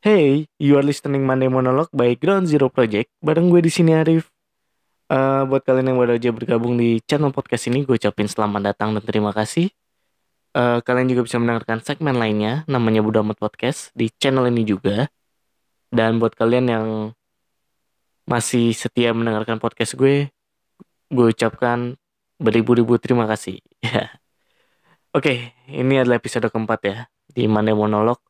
Hey, you are listening Monday Monologue by Ground Zero Project. Bareng gue di sini Arif. Uh, buat kalian yang baru aja bergabung di channel podcast ini, gue ucapin selamat datang dan terima kasih. Uh, kalian juga bisa mendengarkan segmen lainnya, namanya Amat Podcast, di channel ini juga. Dan buat kalian yang masih setia mendengarkan podcast gue, gue ucapkan beribu-ribu terima kasih. Oke, okay, ini adalah episode keempat ya, di Monday Monologue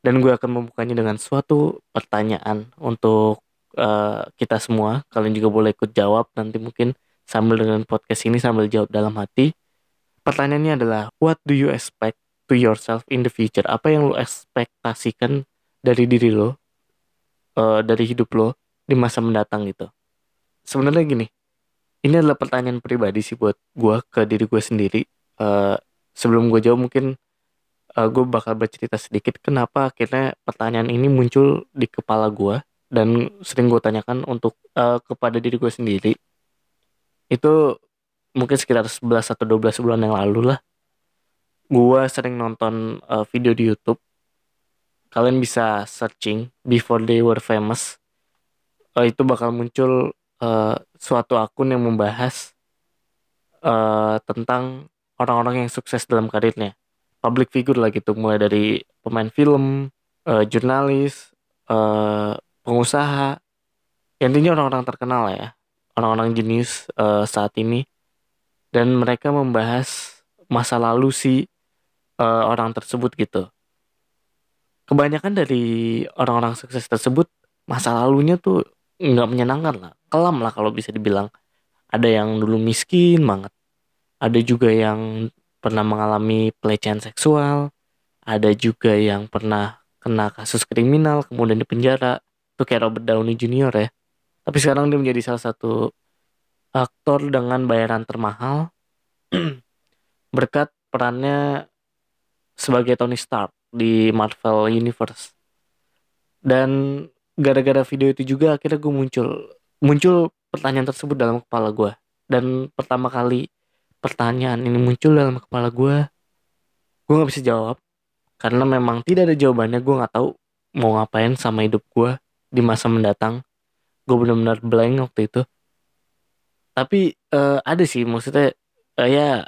dan gue akan membukanya dengan suatu pertanyaan untuk uh, kita semua. Kalian juga boleh ikut jawab nanti mungkin sambil dengan podcast ini sambil jawab dalam hati. Pertanyaannya adalah what do you expect to yourself in the future? Apa yang lo ekspektasikan dari diri lo, uh, dari hidup lo di masa mendatang gitu? Sebenarnya gini, ini adalah pertanyaan pribadi sih buat gue ke diri gue sendiri. Uh, sebelum gue jawab mungkin uh, eh, gue bakal bercerita sedikit kenapa akhirnya pertanyaan ini muncul di kepala gue dan sering gue tanyakan untuk uh, kepada diri gue sendiri. Itu mungkin sekitar 11 atau 12 bulan yang lalu lah. Gue sering nonton uh, video di YouTube. Kalian bisa searching before they were famous. Uh, itu bakal muncul uh, suatu akun yang membahas uh, tentang orang-orang yang sukses dalam karirnya public figure lah gitu. Mulai dari pemain film uh, jurnalis uh, pengusaha. Intinya orang-orang terkenal ya. Orang-orang jenius uh, saat ini. Dan mereka membahas masa lalu si uh, orang tersebut gitu. Kebanyakan dari orang-orang sukses tersebut masa lalunya tuh nggak menyenangkan lah. Kelam lah kalau bisa dibilang. Ada yang dulu miskin banget. Ada juga yang pernah mengalami pelecehan seksual, ada juga yang pernah kena kasus kriminal kemudian dipenjara. Itu kayak Robert Downey Jr. ya. Tapi sekarang dia menjadi salah satu aktor dengan bayaran termahal berkat perannya sebagai Tony Stark di Marvel Universe. Dan gara-gara video itu juga akhirnya gue muncul muncul pertanyaan tersebut dalam kepala gue. Dan pertama kali pertanyaan ini muncul dalam kepala gue gue nggak bisa jawab karena memang tidak ada jawabannya. Gue nggak tahu mau ngapain sama hidup gue di masa mendatang. Gue benar-benar blank waktu itu. Tapi uh, ada sih maksudnya uh, ya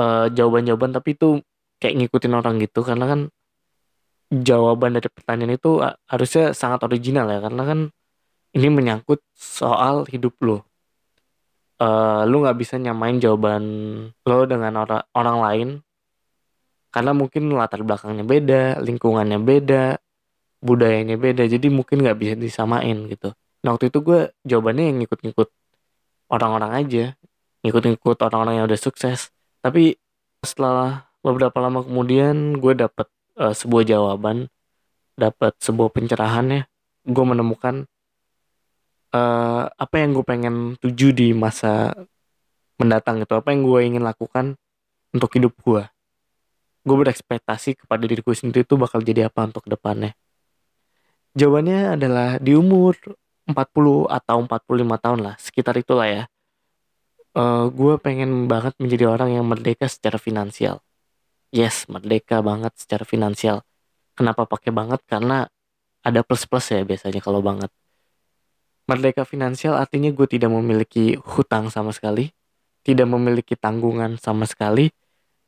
uh, jawaban-jawaban tapi itu kayak ngikutin orang gitu. Karena kan jawaban dari pertanyaan itu harusnya sangat original ya. Karena kan ini menyangkut soal hidup lo uh, lu nggak bisa nyamain jawaban lo dengan orang orang lain karena mungkin latar belakangnya beda, lingkungannya beda, budayanya beda, jadi mungkin nggak bisa disamain gitu. Nah waktu itu gue jawabannya yang ngikut-ngikut orang-orang aja, ngikut-ngikut orang-orang yang udah sukses. Tapi setelah beberapa lama kemudian gue dapet uh, sebuah jawaban, dapat sebuah pencerahan ya, gue menemukan uh, apa yang gue pengen tuju di masa mendatang itu apa yang gue ingin lakukan untuk hidup gue. Gue berekspektasi kepada diri gue sendiri itu bakal jadi apa untuk depannya jawabannya adalah di umur 40 atau 45 tahun lah sekitar itulah ya. Uh, gue pengen banget menjadi orang yang merdeka secara finansial. Yes merdeka banget secara finansial. Kenapa pakai banget? Karena ada plus plus ya biasanya kalau banget Merdeka finansial artinya gue tidak memiliki hutang sama sekali, tidak memiliki tanggungan sama sekali,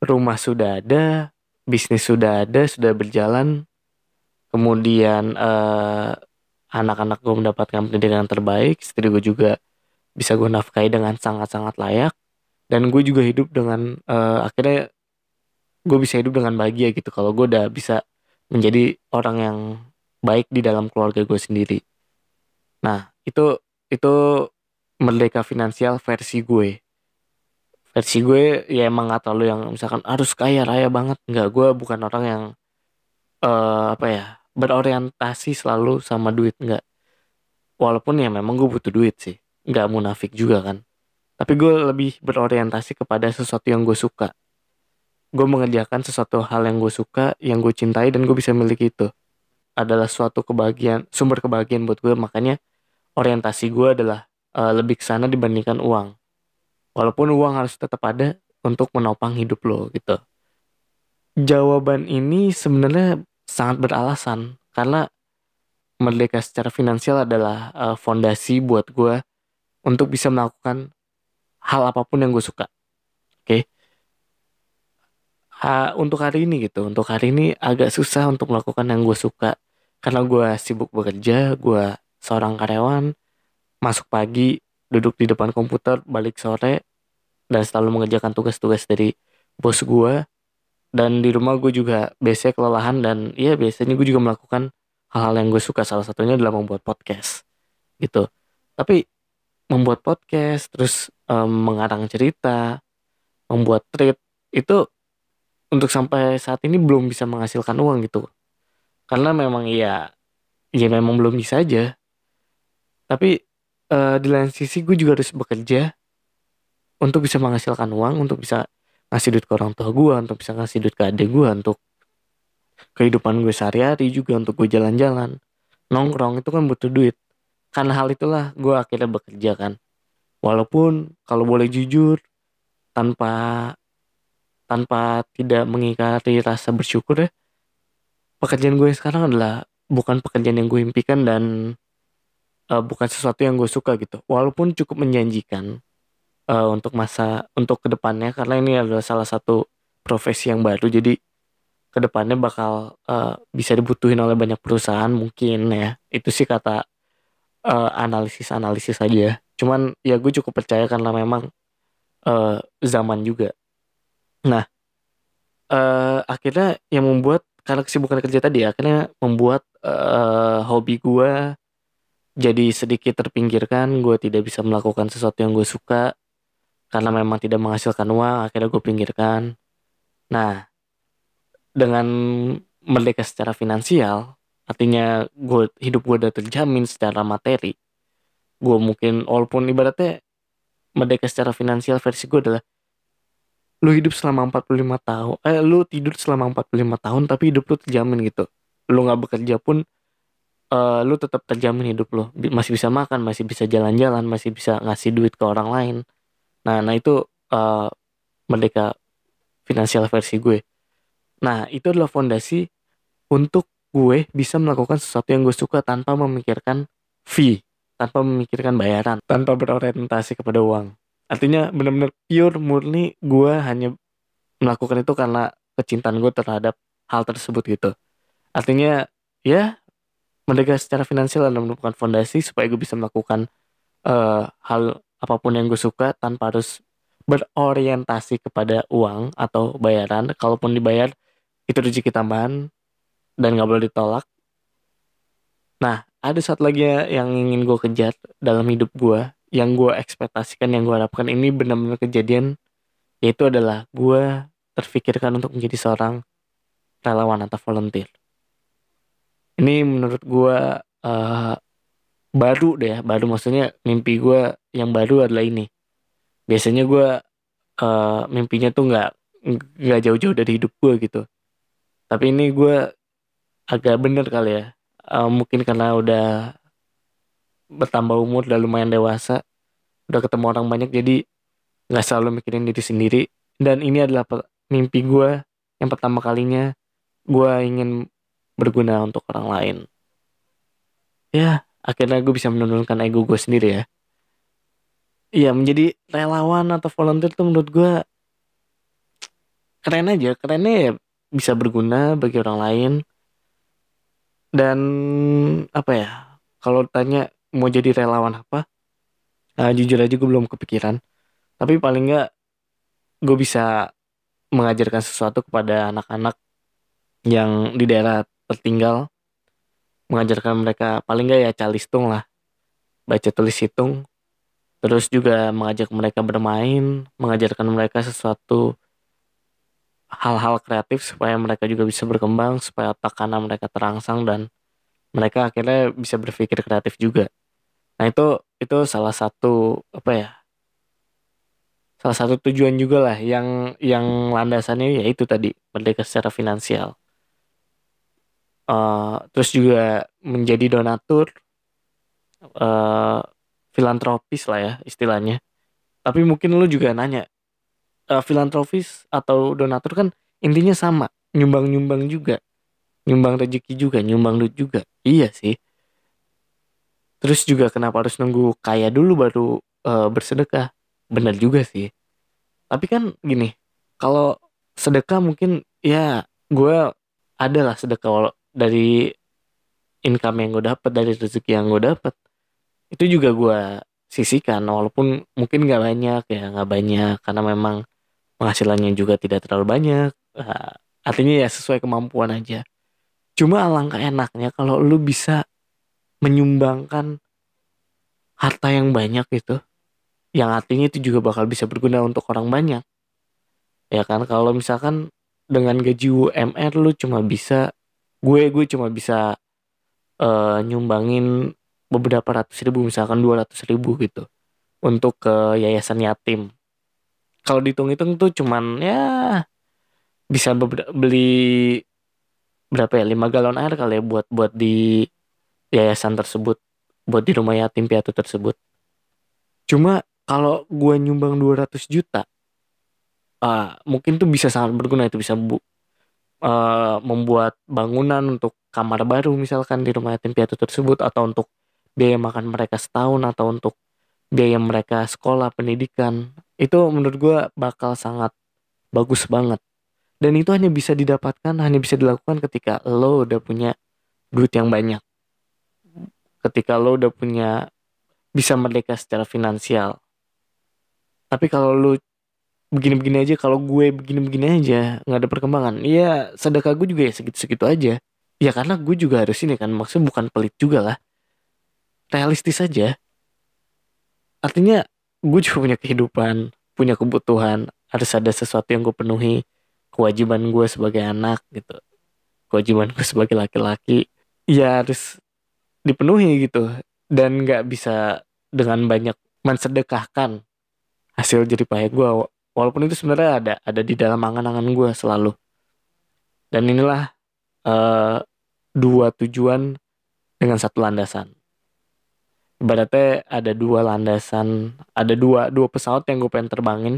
rumah sudah ada, bisnis sudah ada, sudah berjalan, kemudian uh, anak-anak gue mendapatkan pendidikan terbaik, istri gue juga bisa gue nafkahi dengan sangat-sangat layak, dan gue juga hidup dengan uh, akhirnya gue bisa hidup dengan bahagia gitu kalau gue udah bisa menjadi orang yang baik di dalam keluarga gue sendiri. Nah, itu itu merdeka finansial versi gue. Versi gue ya emang gak terlalu yang misalkan harus kaya raya banget. Nggak gue bukan orang yang uh, apa ya berorientasi selalu sama duit nggak. Walaupun ya memang gue butuh duit sih nggak munafik juga kan. Tapi gue lebih berorientasi kepada sesuatu yang gue suka. Gue mengerjakan sesuatu hal yang gue suka yang gue cintai dan gue bisa miliki itu. Adalah suatu kebahagiaan sumber kebahagiaan buat gue makanya orientasi gue adalah uh, lebih ke sana dibandingkan uang. Walaupun uang harus tetap ada untuk menopang hidup lo gitu. Jawaban ini sebenarnya sangat beralasan karena merdeka secara finansial adalah uh, fondasi buat gue untuk bisa melakukan hal apa pun yang gue suka oke okay? uh, untuk hari ini gitu untuk hari ini agak susah untuk melakukan yang gue suka karena gue sibuk bekerja gue seorang karyawan masuk pagi duduk di depan komputer balik sore dan selalu mengerjakan tugas-tugas dari bos gue dan di rumah gue juga biasanya kelelahan dan ya biasanya gue juga melakukan hal-hal yang gue suka. Salah satunya adalah membuat podcast gitu. Tapi membuat podcast terus um, mengarang cerita membuat tweet itu untuk sampai saat ini belum bisa menghasilkan uang gitu. Karena memang ya ya memang belum bisa aja tapi uh, di lain sisi gue juga harus bekerja untuk bisa menghasilkan uang untuk bisa ngasih duit ke orang tua gue untuk bisa ngasih duit ke adik gue untuk kehidupan gue sehari-hari juga untuk gue jalan-jalan. Nongkrong itu kan butuh duit. Karena hal itulah gue akhirnya bekerja kan. Walaupun kalau boleh jujur tanpa tanpa tidak mengingkari rasa bersyukur ya pekerjaan gue sekarang adalah bukan pekerjaan yang gue impikan dan uh, bukan sesuatu yang gue suka gitu. Walaupun cukup menjanjikan uh, untuk masa untuk ke depannya karena ini adalah salah satu profesi yang baru jadi ke depannya bakal uh, bisa dibutuhin oleh banyak perusahaan mungkin ya. Itu sih kata uh, analisis analisis aja. Cuman ya gue cukup percaya karena memang uh, zaman juga. Nah uh, akhirnya yang membuat karena kesibukan kerja tadi akhirnya membuat uh, hobi gue jadi sedikit terpinggirkan gue tidak bisa melakukan sesuatu yang gue suka karena memang tidak menghasilkan uang akhirnya gue pinggirkan. Nah dengan merdeka secara finansial artinya gue hidup gue udah terjamin secara materi gue mungkin walaupun ibaratnya merdeka secara finansial versi gue adalah lu hidup selama 45 tahun eh lu tidur selama 45 tahun tapi hidup lu terjamin gitu. Lu nggak bekerja pun uh, lu tetap terjamin hidup lu masih bisa makan masih bisa jalan-jalan masih bisa ngasih duit ke orang lain Nah, nah itu uh, merdeka finansial versi gue. Nah, itu adalah fondasi untuk gue bisa melakukan sesuatu yang gue suka tanpa memikirkan fee, tanpa memikirkan bayaran, tanpa berorientasi kepada uang. Artinya benar-benar pure murni gue hanya melakukan itu karena kecintaan gue terhadap hal tersebut gitu. Artinya ya merdeka secara finansial adalah merupakan fondasi supaya gue bisa melakukan uh, hal apa pun yang gue suka tanpa harus berorientasi kepada uang atau bayaran. Kalaupun dibayar itu rezeki tambahan dan nggak boleh ditolak. Nah, ada satu lagi yang ingin gue kejar dalam hidup gue, yang gue ekspektasikan, yang gue harapkan ini benar-benar kejadian, yaitu adalah gue terfikirkan untuk menjadi seorang relawan atau volunteer. Ini menurut gue uh, baru deh ya, baru maksudnya mimpi gue yang baru adalah ini. Biasanya gue uh, mimpinya tuh nggak nggak jauh-jauh dari hidup gue gitu. Tapi ini gue agak bener kali ya. Uh, mungkin karena udah bertambah umur udah lumayan dewasa udah ketemu orang banyak jadi nggak selalu mikirin diri sendiri. Dan ini adalah mimpi gue yang pertama kalinya gue ingin berguna untuk orang lain. Ya akhirnya gue bisa menurunkan ego gue sendiri ya. Iya menjadi relawan atau volunteer tuh menurut gue keren aja. Kerennya ya bisa berguna bagi orang lain. Dan apa ya kalau tanya mau jadi relawan apa nah, jujur aja gue belum kepikiran. Tapi paling nggak gue bisa mengajarkan sesuatu kepada anak-anak yang di daerah tertinggal mengajarkan mereka paling nggak ya calistung lah. Baca tulis hitung. Terus juga mengajak mereka bermain mengajarkan mereka sesuatu hal-hal kreatif supaya mereka juga bisa berkembang supaya otak kanan mereka terangsang dan mereka akhirnya bisa berpikir kreatif juga. Nah itu itu salah satu apa ya salah satu tujuan juga lah yang yang landasannya yaitu tadi merdeka secara finansial uh, terus juga menjadi donatur uh, filantropis lah ya istilahnya. Tapi mungkin lu juga nanya uh, filantropis atau donatur kan intinya sama nyumbang-nyumbang juga. Nyumbang rezeki juga nyumbang duit juga. Iya sih. Terus juga kenapa harus nunggu kaya dulu baru uh, bersedekah? Bener juga sih. Tapi kan gini kalau sedekah mungkin ya gue ada lah sedekah dari income yang gue dapat dari rezeki yang gue dapat itu juga gue sisihkan walaupun mungkin nggak banyak ya nggak banyak karena memang penghasilannya juga tidak terlalu banyak. Uh, artinya ya sesuai kemampuan aja. Cuma alangkah enaknya kalau lu bisa menyumbangkan harta yang banyak itu yang artinya itu juga bakal bisa berguna untuk orang banyak. Ya kan kalau misalkan dengan gaji UMR lu cuma bisa gue gue cuma bisa uh, nyumbangin beberapa ratus ribu misalkan dua ratus ribu gitu untuk ke yayasan yatim. Kalau dihitung-hitung tuh cuman ya bisa beli berapa ya lima galon air kali ya buat buat di yayasan tersebut buat di rumah yatim piatu tersebut. Cuma kalau gue nyumbang 200 juta uh, mungkin tuh bisa sangat berguna itu bisa bu uh, membuat bangunan untuk kamar baru misalkan di rumah yatim piatu tersebut atau untuk biaya makan mereka setahun atau untuk biaya mereka sekolah pendidikan itu menurut gue bakal sangat bagus banget. Dan itu hanya bisa didapatkan hanya bisa dilakukan ketika lo udah punya duit yang banyak. Ketika lo udah punya bisa merdeka secara finansial. Tapi kalau lo begini-begini aja kalau gue begini-begini aja nggak ada perkembangan. Iya sedekah gue juga ya segitu-segitu aja. Ya karena gue juga harus ini kan maksudnya bukan pelit juga lah. Realistis aja. Artinya gue juga punya kehidupan punya kebutuhan. Harus ada sesuatu yang gue penuhi. Kewajiban gue sebagai anak gitu. Kewajiban gue sebagai laki-laki. Ya harus dipenuhi gitu. Dan nggak bisa dengan banyak mensedekahkan hasil jadi payah gue walaupun itu sebenarnya ada ada di dalam angan-angan gue selalu. Dan inilah uh, dua tujuan dengan satu landasan. Ibaratnya ada dua landasan ada dua dua pesawat yang gue pengen terbangin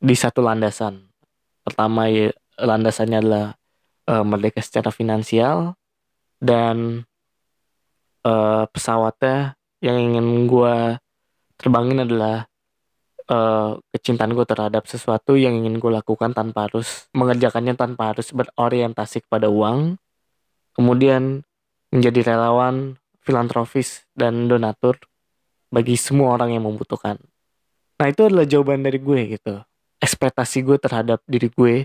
di satu landasan. Pertama ya landasannya adalah uh, merdeka secara finansial dan uh, pesawatnya yang ingin gue terbangin adalah uh, kecintaan gue terhadap sesuatu yang ingin gue lakukan tanpa harus mengerjakannya tanpa harus berorientasi kepada uang kemudian menjadi relawan filantropis dan donatur bagi semua orang yang membutuhkan. Nah itu adalah jawaban dari gue gitu. Ekspektasi gue terhadap diri gue,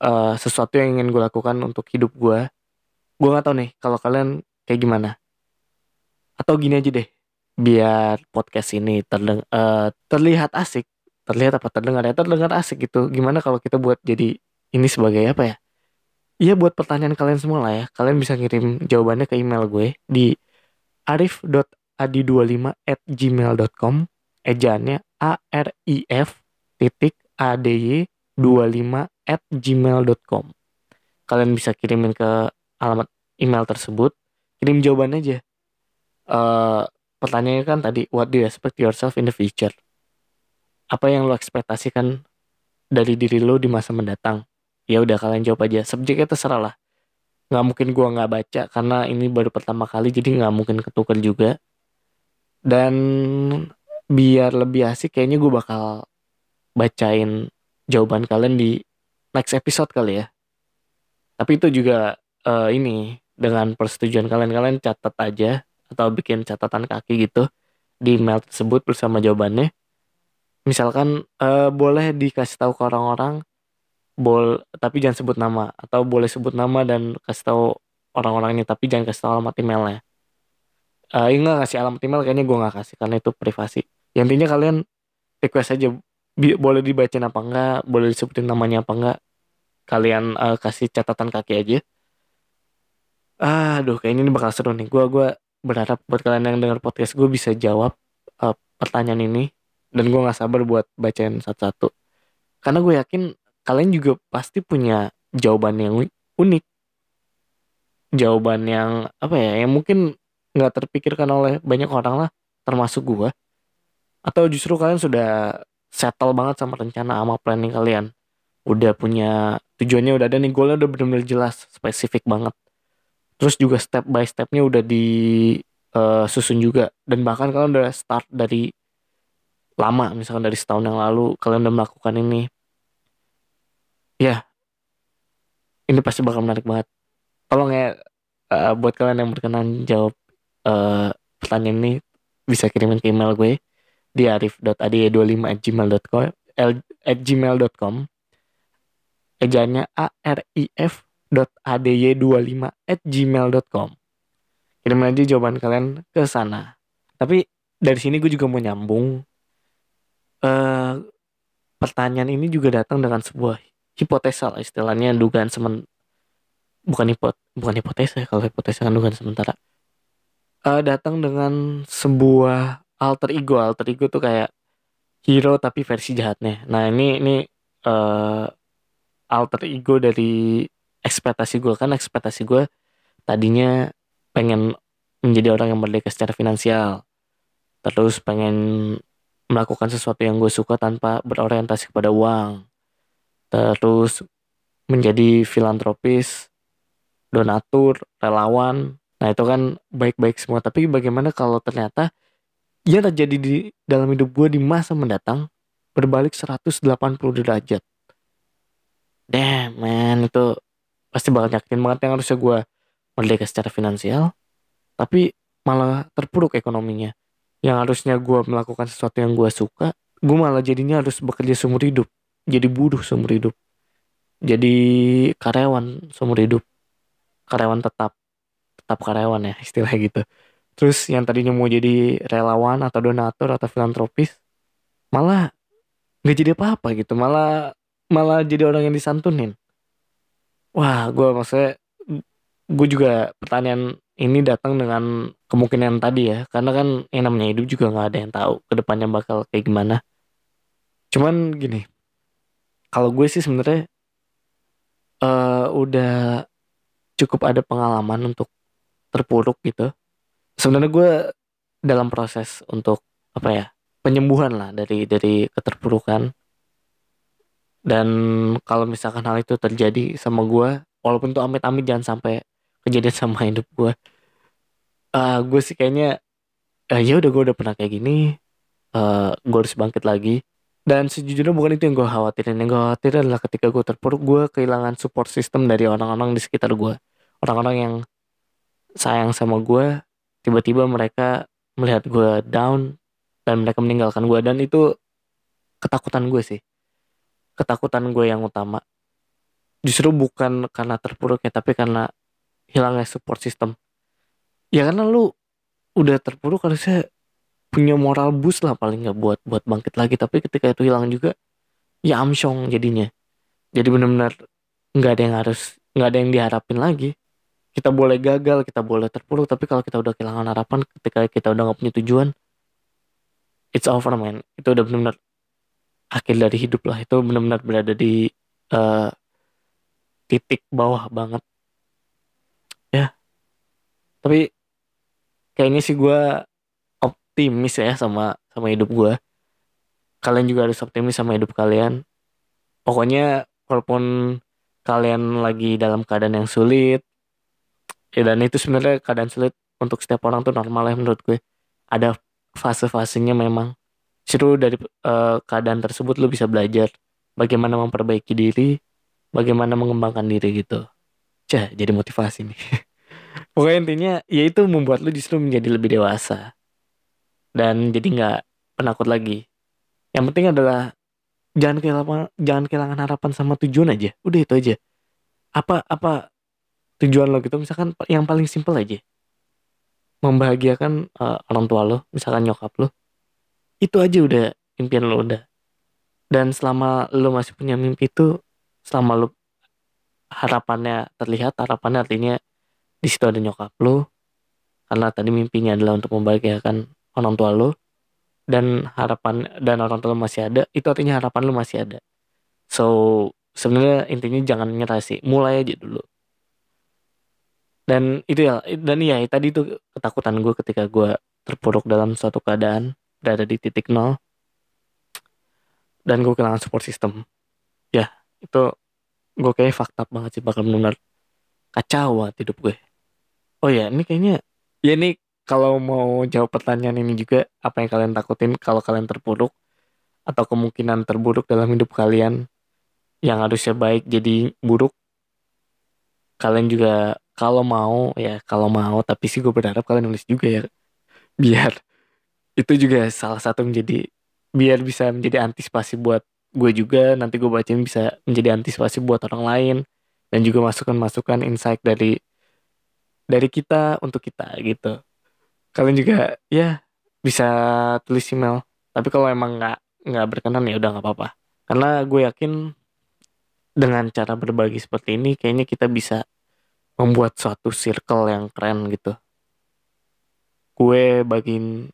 uh, sesuatu yang ingin gue lakukan untuk hidup gue. Gue gak tahu nih kalau kalian kayak gimana. Atau gini aja deh, biar podcast ini terdeng uh, terlihat asik. Terlihat apa terdengar ya terdengar asik gitu. Gimana kalau kita buat jadi ini sebagai apa ya? Iya buat pertanyaan kalian semua lah ya. Kalian bisa kirim jawabannya ke email gue di arif.adi25 at gmail.com Ejaannya A R I F titik A D Y 25 at gmail.com Kalian bisa kirimin ke alamat email tersebut. Kirim jawaban aja. Uh, pertanyaannya kan tadi, what do you expect yourself in the future? Apa yang lo ekspektasikan dari diri lo di masa mendatang? ya udah kalian jawab aja. Subjeknya terserah lah. Nggak mungkin gua nggak baca karena ini baru pertama kali jadi nggak mungkin ketuker juga. Dan biar lebih asik kayaknya gue bakal bacain jawaban kalian di next episode kali ya. Tapi itu juga uh, ini dengan persetujuan kalian kalian catat aja atau bikin catatan kaki gitu di email tersebut bersama jawabannya. Misalkan uh, boleh dikasih tahu ke orang-orang bol tapi jangan sebut nama atau boleh sebut nama dan kasih tahu orang-orang ini tapi jangan kasih tahu alamat emailnya. Uh, enggak kasih alamat email kayaknya gue nggak kasih karena itu privasi. Yang intinya kalian request aja boleh dibacain apa enggak boleh disebutin namanya apa enggak kalian uh, kasih catatan kaki aja. Aduh kayaknya ini bakal seru nih. Gue gua berharap buat kalian yang dengar podcast gue bisa jawab uh, pertanyaan ini. Dan gue nggak sabar buat bacain satu-satu. Karena gue yakin kalian juga pasti punya jawaban yang unik. Jawaban yang apa ya yang mungkin nggak terpikirkan oleh banyak orang lah termasuk gua. Atau justru kalian sudah settle banget sama rencana sama planning kalian. Udah punya tujuannya udah ada nih goalnya udah benar-benar jelas spesifik banget terus juga step by stepnya udah di uh, susun juga. Dan bahkan kalian udah start dari lama misalkan dari setahun yang lalu kalian udah melakukan ini. Ya. Ini pasti bakal menarik banget. Tolong ya uh, buat kalian yang berkenan jawab uh, pertanyaan ini bisa kirimin ke email gue di arif.ade25 at gmail.com at gmail.com ejaannya a r i f ady25 at gmail.com kirim aja jawaban kalian ke sana. Tapi dari sini gue juga mau nyambung uh, pertanyaan ini juga datang dengan sebuah hipotesa lah istilahnya dugaan semen bukan hipot bukan hipotesa kalau hipotesa kan dugaan sementara. Uh, datang dengan sebuah alter ego. Alter ego tuh kayak hero tapi versi jahatnya. Nah ini ini uh, alter ego dari ekspektasi gue kan ekspektasi gue tadinya pengen menjadi orang yang merdeka secara finansial. Terus pengen melakukan sesuatu yang gue suka tanpa berorientasi kepada uang. Terus menjadi filantropis donatur relawan. Nah itu kan baik-baik semua. Tapi bagaimana kalau ternyata yang terjadi di dalam hidup gue di masa mendatang berbalik 180 derajat. Damn man itu pasti bakal nyakitin banget yang harusnya gue merdeka secara finansial tapi malah terpuruk ekonominya. Yang harusnya gue melakukan sesuatu yang gue suka gue malah jadinya harus bekerja seumur hidup. Jadi buruh seumur hidup. Jadi karyawan seumur hidup. Karyawan tetap tetap karyawan ya istilah gitu. Terus yang tadinya mau jadi relawan atau donatur atau filantropis malah nggak jadi apa-apa gitu, malah malah jadi orang yang disantunin. Wah, gue maksudnya gue juga pertanyaan ini datang dengan kemungkinan tadi ya, karena kan yang namanya hidup juga nggak ada yang tahu ke depannya bakal kayak gimana. Cuman gini, kalau gue sih sebenarnya uh, udah cukup ada pengalaman untuk terpuruk gitu. Sebenarnya gue dalam proses untuk apa ya penyembuhan lah dari dari keterpurukan dan kalau misalkan hal itu terjadi sama gue walaupun tuh amit-amit jangan sampai kejadian sama hidup gue uh, gue sih kayaknya uh, ya udah gue udah pernah kayak gini uh, gue harus bangkit lagi. Dan sejujurnya bukan itu yang gue khawatirin. Yang gue khawatirin adalah ketika gue terpuruk gue kehilangan support system dari orang-orang di sekitar gue orang-orang yang sayang sama gue tiba-tiba mereka melihat gue down dan mereka meninggalkan gue dan itu ketakutan gue sih ketakutan gue yang utama. Justru bukan karena terpuruk ya tapi karena hilangnya support system. Ya karena lu udah terpuruk harusnya punya moral boost lah paling nggak buat buat bangkit lagi. Tapi ketika itu hilang juga ya amsyong jadinya. Jadi benar-benar nggak ada yang harus nggak ada yang diharapin lagi. Kita boleh gagal kita boleh terpuruk tapi kalau kita udah kehilangan harapan ketika kita udah gak punya tujuan it's over man. Itu udah benar-benar akhir dari hidup lah. Itu benar-benar berada di uh, titik bawah banget. Ya. Tapi kayaknya sih gue optimis ya sama sama hidup gue kalian juga harus optimis sama hidup kalian. Pokoknya walaupun kalian lagi dalam keadaan yang sulit ya dan itu sebenarnya keadaan sulit untuk setiap orang tuh normal ya menurut gue. Ada fase-fasenya memang seru dari uh, keadaan tersebut lu bisa belajar bagaimana memperbaiki diri bagaimana mengembangkan diri gitu. Cah jadi motivasi nih. Pokoknya intinya ya itu membuat lu justru menjadi lebih dewasa dan jadi nggak penakut lagi. Yang penting adalah jangan kehilangan jangan kehilangan harapan sama tujuan aja. Udah itu aja. Apa apa tujuan lo gitu? Misalkan yang paling simpel aja. Membahagiakan uh, orang tua lo misalkan nyokap lo itu aja udah impian lo udah. Dan selama lo masih punya mimpi itu selama lo harapannya terlihat harapannya artinya di situ ada nyokap lo. Karena tadi mimpinya adalah untuk membahagiakan orang tua lo. Dan harapan dan orang tua lo masih ada itu artinya harapan lo masih ada. So sebenarnya intinya jangan nyerah sih mulai aja dulu. Dan itu ya dan iya tadi itu ketakutan gue ketika gue terpuruk dalam suatu keadaan berada di titik nol. Dan gue kehilangan support system. Ya itu gue kayak fakta banget sih bakal benar kacau hidup gue. Oh ya ini kayaknya ya ini kalau mau jawab pertanyaan ini juga apa yang kalian takutin kalau kalian terpuruk atau kemungkinan terburuk dalam hidup kalian yang harusnya baik jadi buruk? Kalian juga kalau mau ya kalau mau tapi sih gue berharap kalian nulis juga ya biar itu juga salah satu menjadi biar bisa menjadi antisipasi buat gue juga. Nanti gue bacain bisa menjadi antisipasi buat orang lain. Dan juga masukan-masukan insight dari dari kita untuk kita gitu. Kalian juga ya bisa tulis email. Tapi kalau emang nggak nggak berkenan ya udah nggak apa-apa. Karena gue yakin dengan cara berbagi seperti ini kayaknya kita bisa membuat suatu circle yang keren gitu. Gue bagiin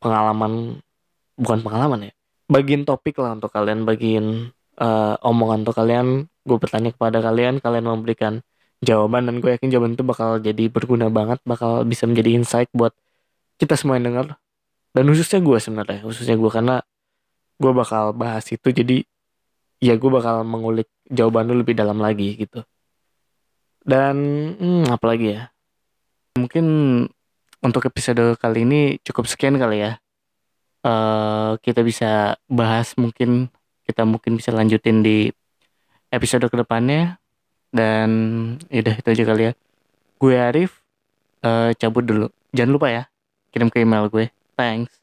pengalaman bukan pengalaman ya bagiin topik lah untuk kalian bagiin uh, omongan untuk kalian. Gue bertanya kepada kalian kalian memberikan jawaban dan gue yakin jawaban itu bakal jadi berguna banget bakal bisa menjadi insight buat kita semua yang dengar dan khususnya gue sebenarnya khususnya gue karena gue bakal bahas itu jadi ya gue bakal mengulik jawaban lu lebih dalam lagi gitu. Dan hmm, apa lagi ya? Mungkin untuk episode kali ini cukup sekian kali ya. Uh, kita bisa bahas mungkin kita mungkin bisa lanjutin di episode ke depannya dan yaudah itu aja kali ya. Gue Arif uh, cabut dulu. Jangan lupa ya kirim ke email gue. Thanks